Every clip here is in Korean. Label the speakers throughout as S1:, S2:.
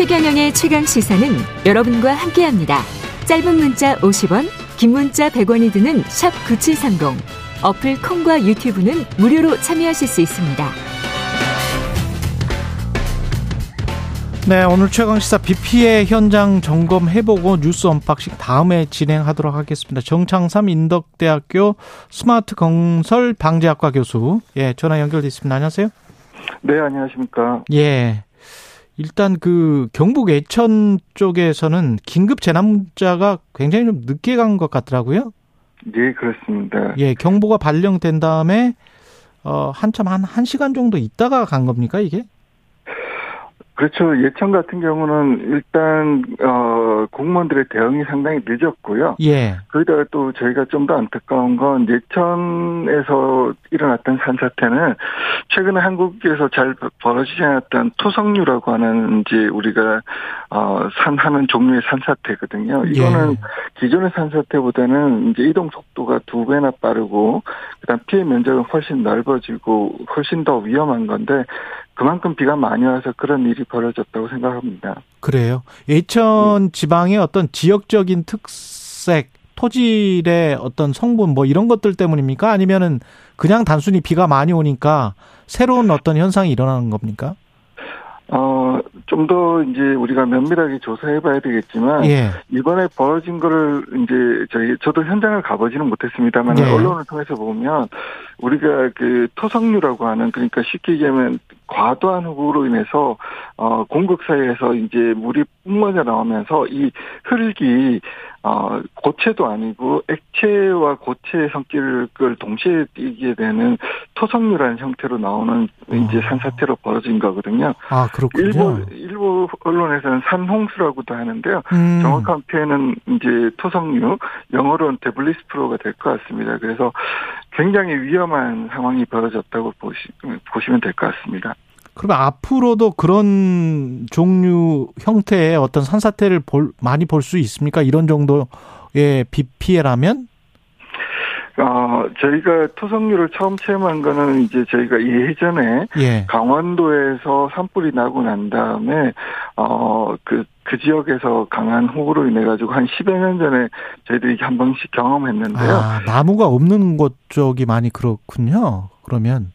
S1: 최경영의 최강 시사는 여러분과 함께합니다. 짧은 문자 50원, 긴 문자 100원이 드는 샵 9730. 어플 콩과 유튜브는 무료로 참여하실 수 있습니다.
S2: 네, 오늘 최강 시사 비 피해 현장 점검해보고 뉴스 언박싱 다음에 진행하도록 하겠습니다. 정창삼 인덕대학교 스마트 건설 방재학과 교수. 예, 전화 연결돼 있습니다. 안녕하세요.
S3: 네, 안녕하십니까.
S2: 예. 일단 그 경북 예천 쪽에서는 긴급 재난 문자가 굉장히 좀 늦게 간 것 같더라고요.
S3: 예, 그렇습니다.
S2: 예, 경보가 발령된 다음에 어 한참 한 1시간 정도 있다가 간 겁니까, 이게?
S3: 그렇죠. 예천 같은 경우는 일단 어 공무원들의 대응이 상당히 늦었고요.
S2: 예.
S3: 거기다가 또 저희가 좀 더 안타까운 건 예천에서 일어났던 산사태는 최근에 한국에서 잘 벌어지지 않았던 토성류라고 하는 이제 우리가 어 산하는 종류의 산사태거든요. 이거는 예. 기존의 산사태보다는 이제 이동 속도가 두 배나 빠르고 그다음 피해 면적은 훨씬 넓어지고 훨씬 더 위험한 건데 그만큼 비가 많이 와서 그런 일이 벌어졌다고 생각합니다.
S2: 그래요. 예천 네. 지방의 어떤 지역적인 특색, 토질의 어떤 성분 뭐 이런 것들 때문입니까? 아니면은 그냥 단순히 비가 많이 오니까 새로운 어떤 현상이 일어나는 겁니까?
S3: 어, 좀 더 이제 우리가 면밀하게 조사해 봐야 되겠지만, 예. 이번에 벌어진 거를 이제 저희, 저도 현장을 가보지는 못했습니다만, 예. 언론을 통해서 보면, 우리가 그 토성류라고 하는, 그러니까 쉽게 얘기하면 과도한 흙으로 인해서, 어, 공극 사이에서 이제 물이 뿜어져 나오면서 이 흙이 어, 고체도 아니고 액체와 고체의 성격을 동시에 띠게 되는 토성류라는 형태로 나오는 어. 이제 산사태로 벌어진 거거든요.
S2: 아, 그렇군요.
S3: 일부, 일부 언론에서는 산홍수라고도 하는데요. 음. 정확한 표현은 이제 토성류, 영어로는 데블리스프로가 될 것 같습니다. 그래서 굉장히 위험한 상황이 벌어졌다고 보시, 보시면 될 것 같습니다.
S2: 그러면 앞으로도 그런 종류 형태의 어떤 산사태를 볼, 많이 볼 수 있습니까? 이런 정도의 비 피해라면?
S3: 어, 저희가 토석류를 처음 체험한 거는 이제 저희가 예전에 예. 강원도에서 산불이 나고 난 다음에, 어, 그, 그 지역에서 강한 호우로 인해 가지고 한 10여 년 전에 저희들이 한 번씩 경험했는데요. 아,
S2: 나무가 없는 곳 쪽이 많이 그렇군요. 그러면.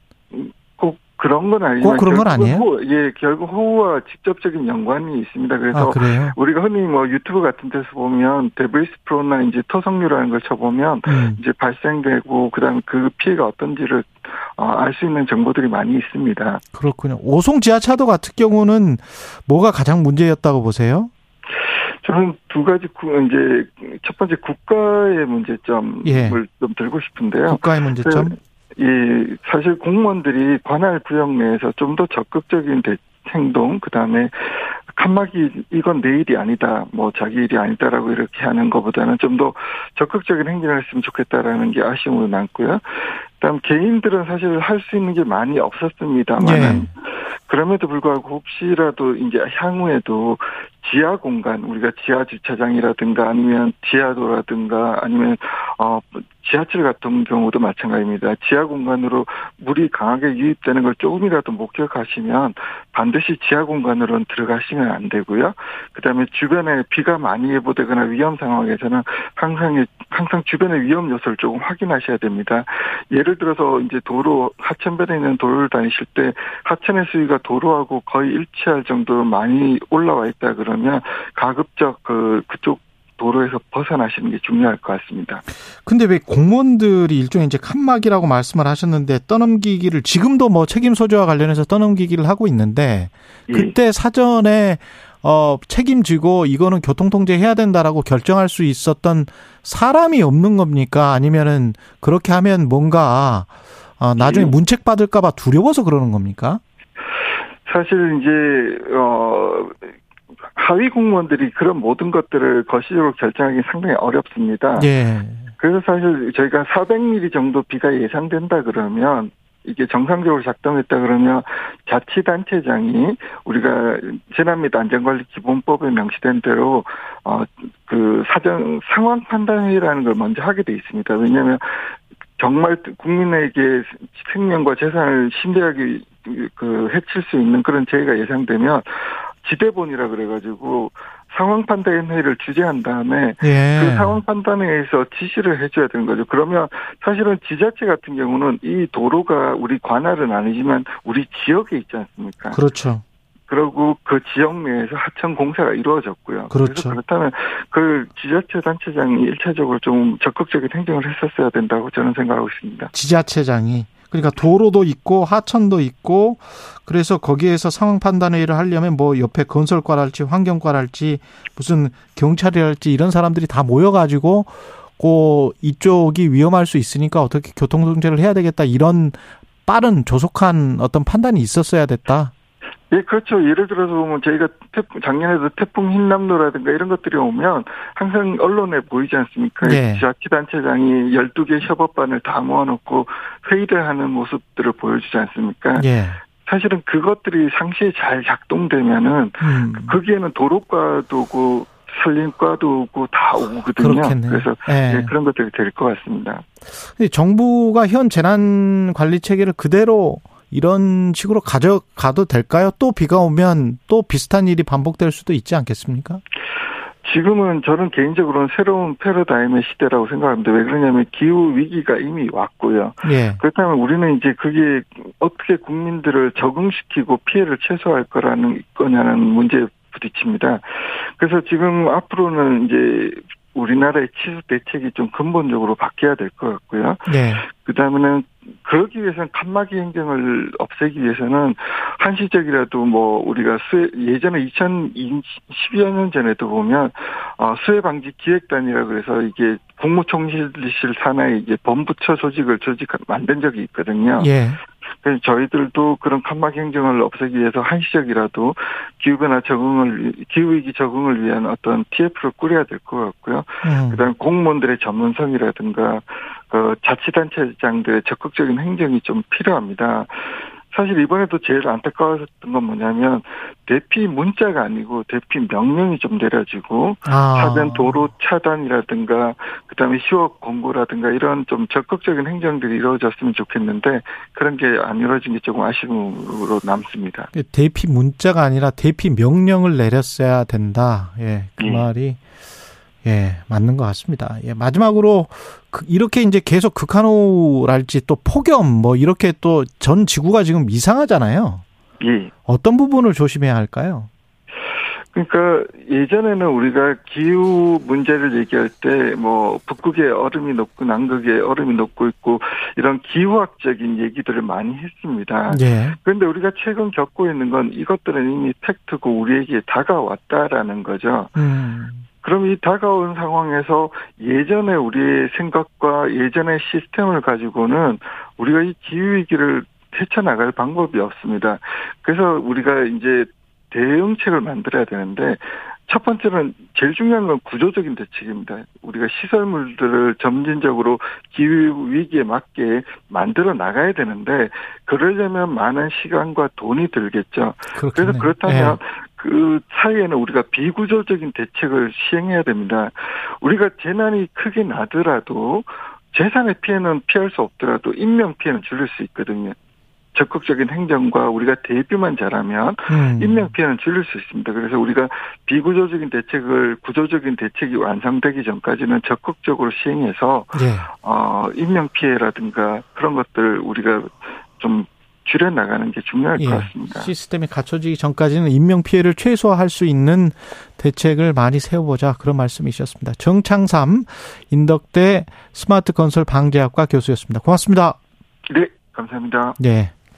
S3: 그런 건 아니지만
S2: 그런 건 아니에요?
S3: 호우, 예, 결국 호우와 직접적인 연관이 있습니다. 그래서 아, 우리가 흔히 뭐 유튜브 같은 데서 보면 debris flow나 이제 토석류라는 걸 쳐보면 음. 이제 발생되고 그다음에 그 피해가 어떤지를 어, 알수 있는 정보들이 많이 있습니다.
S2: 그렇군요. 오송 지하차도 같은 경우는 뭐가 가장 문제였다고 보세요?
S3: 저는 두 가지 이제 첫 번째 국가의 문제점을 예. 좀 들고 싶은데요.
S2: 국가의 문제점?
S3: 이 사실 공무원들이 관할 구역 내에서 좀 더 적극적인 대, 행동 그다음에 칸막이 이건 내 일이 아니다 뭐 자기 일이 아니다라고 이렇게 하는 것보다는 좀 더 적극적인 행동을 했으면 좋겠다라는 게 아쉬움으로 남고요. 그다음 개인들은 사실 할 수 있는 게 많이 없었습니다만 네. 그럼에도 불구하고 혹시라도 이제 향후에도 지하 공간 우리가 지하 주차장이라든가 아니면 지하도라든가 아니면 어 지하철 같은 경우도 마찬가지입니다. 지하 공간으로 물이 강하게 유입되는 걸 조금이라도 목격하시면 반드시 지하 공간으로는 들어가시면 안 되고요. 그다음에 주변에 비가 많이 예보되거나 위험 상황에서는 항상 항상 주변의 위험 요소를 조금 확인하셔야 됩니다. 예를 들어서 이제 도로 하천변에 있는 도로를 다니실 때 하천의 수위가 도로하고 거의 일치할 정도로 많이 올라와 있다 그러면 가급적 그 그쪽 도로에서 벗어나시는 게 중요할 것 같습니다.
S2: 근데 왜 공무원들이 일종의 이제 칸막이라고 말씀을 하셨는데 떠넘기기를 지금도 뭐 책임 소재와 관련해서 떠넘기기를 하고 있는데 예. 그때 예. 사전에 어 책임지고 이거는 교통 통제해야 된다라고 결정할 수 있었던 사람이 없는 겁니까? 아니면은 그렇게 하면 뭔가 어 나중에 예. 문책 받을까봐 두려워서 그러는 겁니까?
S3: 사실 이제 어 하위 공무원들이 그런 모든 것들을 거시적으로 결정하기 상당히 어렵습니다. 예. 그래서 사실 저희가 400mm 정도 비가 예상된다 그러면 이게 정상적으로 작동했다 그러면 자치단체장이 우리가 재난 및 안전관리 기본법에 명시된 대로 어그 사정 상황 판단회의라는 걸 먼저 하게 돼 있습니다. 왜냐하면 정말 국민에게 생명과 재산을 심대하게 그 해칠 수 있는 그런 재해가 예상되면 지대본이라 그래가지고 상황 판단 회의를 주재한 다음에
S2: 예.
S3: 그 상황 판단회에서 지시를 해줘야 되는 거죠. 그러면 사실은 지자체 같은 경우는 이 도로가 우리 관할은 아니지만 우리 지역에 있지 않습니까?
S2: 그렇죠.
S3: 그리고 그 지역 내에서 하천 공사가 이루어졌고요.
S2: 그렇죠.
S3: 그래서 그렇다면 그 지자체 단체장이 일차적으로 좀 적극적인 행정을 했었어야 된다고 저는 생각하고 있습니다.
S2: 지자체장이 그러니까 도로도 있고 하천도 있고 그래서 거기에서 상황 판단 회의를 하려면 뭐 옆에 건설과랄지 환경과랄지 무슨 경찰이랄지 이런 사람들이 다 모여가지고 그 이쪽이 위험할 수 있으니까 어떻게 교통정체를 해야 되겠다 이런 빠른 조속한 어떤 판단이 있었어야 됐다.
S3: 예, 그렇죠. 예를 들어서 보면 저희가 태풍, 작년에도 태풍 흰남노라든가 이런 것들이 오면 항상 언론에 보이지 않습니까?
S2: 예.
S3: 지자체단체장이 12개 협업반을 다 모아놓고 회의를 하는 모습들을 보여주지 않습니까?
S2: 예.
S3: 사실은 그것들이 상시에 잘 작동되면은
S2: 음.
S3: 거기에는 도로과도 오고 산림과도 오고 다 오거든요.
S2: 그렇겠네요.
S3: 그래서
S2: 예.
S3: 예, 그런 것들이 될 것 같습니다.
S2: 정부가 현 재난 관리 체계를 그대로 이런 식으로 가져가도 될까요? 또 비가 오면 또 비슷한 일이 반복될 수도 있지 않겠습니까?
S3: 지금은 저는 개인적으로는 새로운 패러다임의 시대라고 생각합니다. 왜 그러냐면 기후 위기가 이미 왔고요.
S2: 예.
S3: 그렇다면 우리는 이제 그게 어떻게 국민들을 적응시키고 피해를 최소화할 거라는 거냐는 문제에 부딪힙니다. 그래서 지금 앞으로는 이제 우리나라의 치수 대책이 좀 근본적으로 바뀌어야 될 것 같고요.
S2: 네.
S3: 그 다음에는 그러기 위해서는 칸막이 행정을 없애기 위해서는 한시적이라도 뭐 우리가 수해 예전에 2012여 년 전에도 보면 어 수해 방지 기획단이라 그래서 이게 국무총리실 산하에 이제 범부처 조직을 조직 만든 적이 있거든요.
S2: 예.
S3: 그래서 저희들도 그런 칸막이 행정을 없애기 위해서 한시적이라도 기후변화 적응을 기후위기 적응을 위한 어떤 TF를 꾸려야 될 것 같고요.
S2: 음.
S3: 그다음 에 공무원들의 전문성이라든가 그 자치단체장들의 적극적인 행정이 좀 필요합니다. 사실 이번에도 제일 안타까웠던 건 뭐냐면 대피 문자가 아니고 대피 명령이 좀 내려지고
S2: 아.
S3: 사전 도로 차단이라든가 그다음에 휴업 공고라든가 이런 좀 적극적인 행정들이 이루어졌으면 좋겠는데 그런 게 안 이루어진 게 조금 아쉬움으로 남습니다.
S2: 대피 문자가 아니라 대피 명령을 내렸어야 된다. 예. 그
S3: 예.
S2: 말이 예, 맞는 것 같습니다. 예, 마지막으로 그- 이렇게 이제 계속 극한호랄지 또 폭염 뭐 이렇게 또 전 지구가 지금 이상하잖아요.
S3: 예.
S2: 어떤 부분을 조심해야 할까요?
S3: 그러니까 예전에는 우리가 기후 문제를 얘기할 때 뭐 북극에 얼음이 녹고 남극에 얼음이 녹고 있고 이런 기후학적인 얘기들을 많이 했습니다.
S2: 예.
S3: 그런데 우리가 최근 겪고 있는 건 이것들은 이미 팩트고 우리에게 다가왔다라는 거죠.
S2: 음.
S3: 그럼 이 다가온 상황에서 예전에 우리의 생각과 예전의 시스템을 가지고는 우리가 이 기후위기를 헤쳐나갈 방법이 없습니다. 그래서 우리가 이제 대응책을 만들어야 되는데 첫 번째는 제일 중요한 건 구조적인 대책입니다. 우리가 시설물들을 점진적으로 기후 위기에 맞게 만들어 나가야 되는데 그러려면 많은 시간과 돈이 들겠죠. 그래서
S2: 그렇겠네요.
S3: 그렇다면 그 사이에는 우리가 비구조적인 대책을 시행해야 됩니다. 우리가 재난이 크게 나더라도 재산의 피해는 피할 수 없더라도 인명 피해는 줄일 수 있거든요. 적극적인 행정과 우리가 대비만 잘하면
S2: 음.
S3: 인명 피해는 줄일 수 있습니다. 그래서 우리가 비구조적인 대책을 구조적인 대책이 완성되기 전까지는 적극적으로 시행해서
S2: 예.
S3: 어 인명 피해라든가 그런 것들 우리가 좀 줄여 나가는 게 중요할
S2: 예.
S3: 것 같습니다.
S2: 시스템이 갖춰지기 전까지는 인명 피해를 최소화할 수 있는 대책을 많이 세워보자 그런 말씀이셨습니다. 정창삼 인덕대 스마트 건설 방재학과 교수였습니다. 고맙습니다.
S3: 네, 감사합니다.
S2: 네.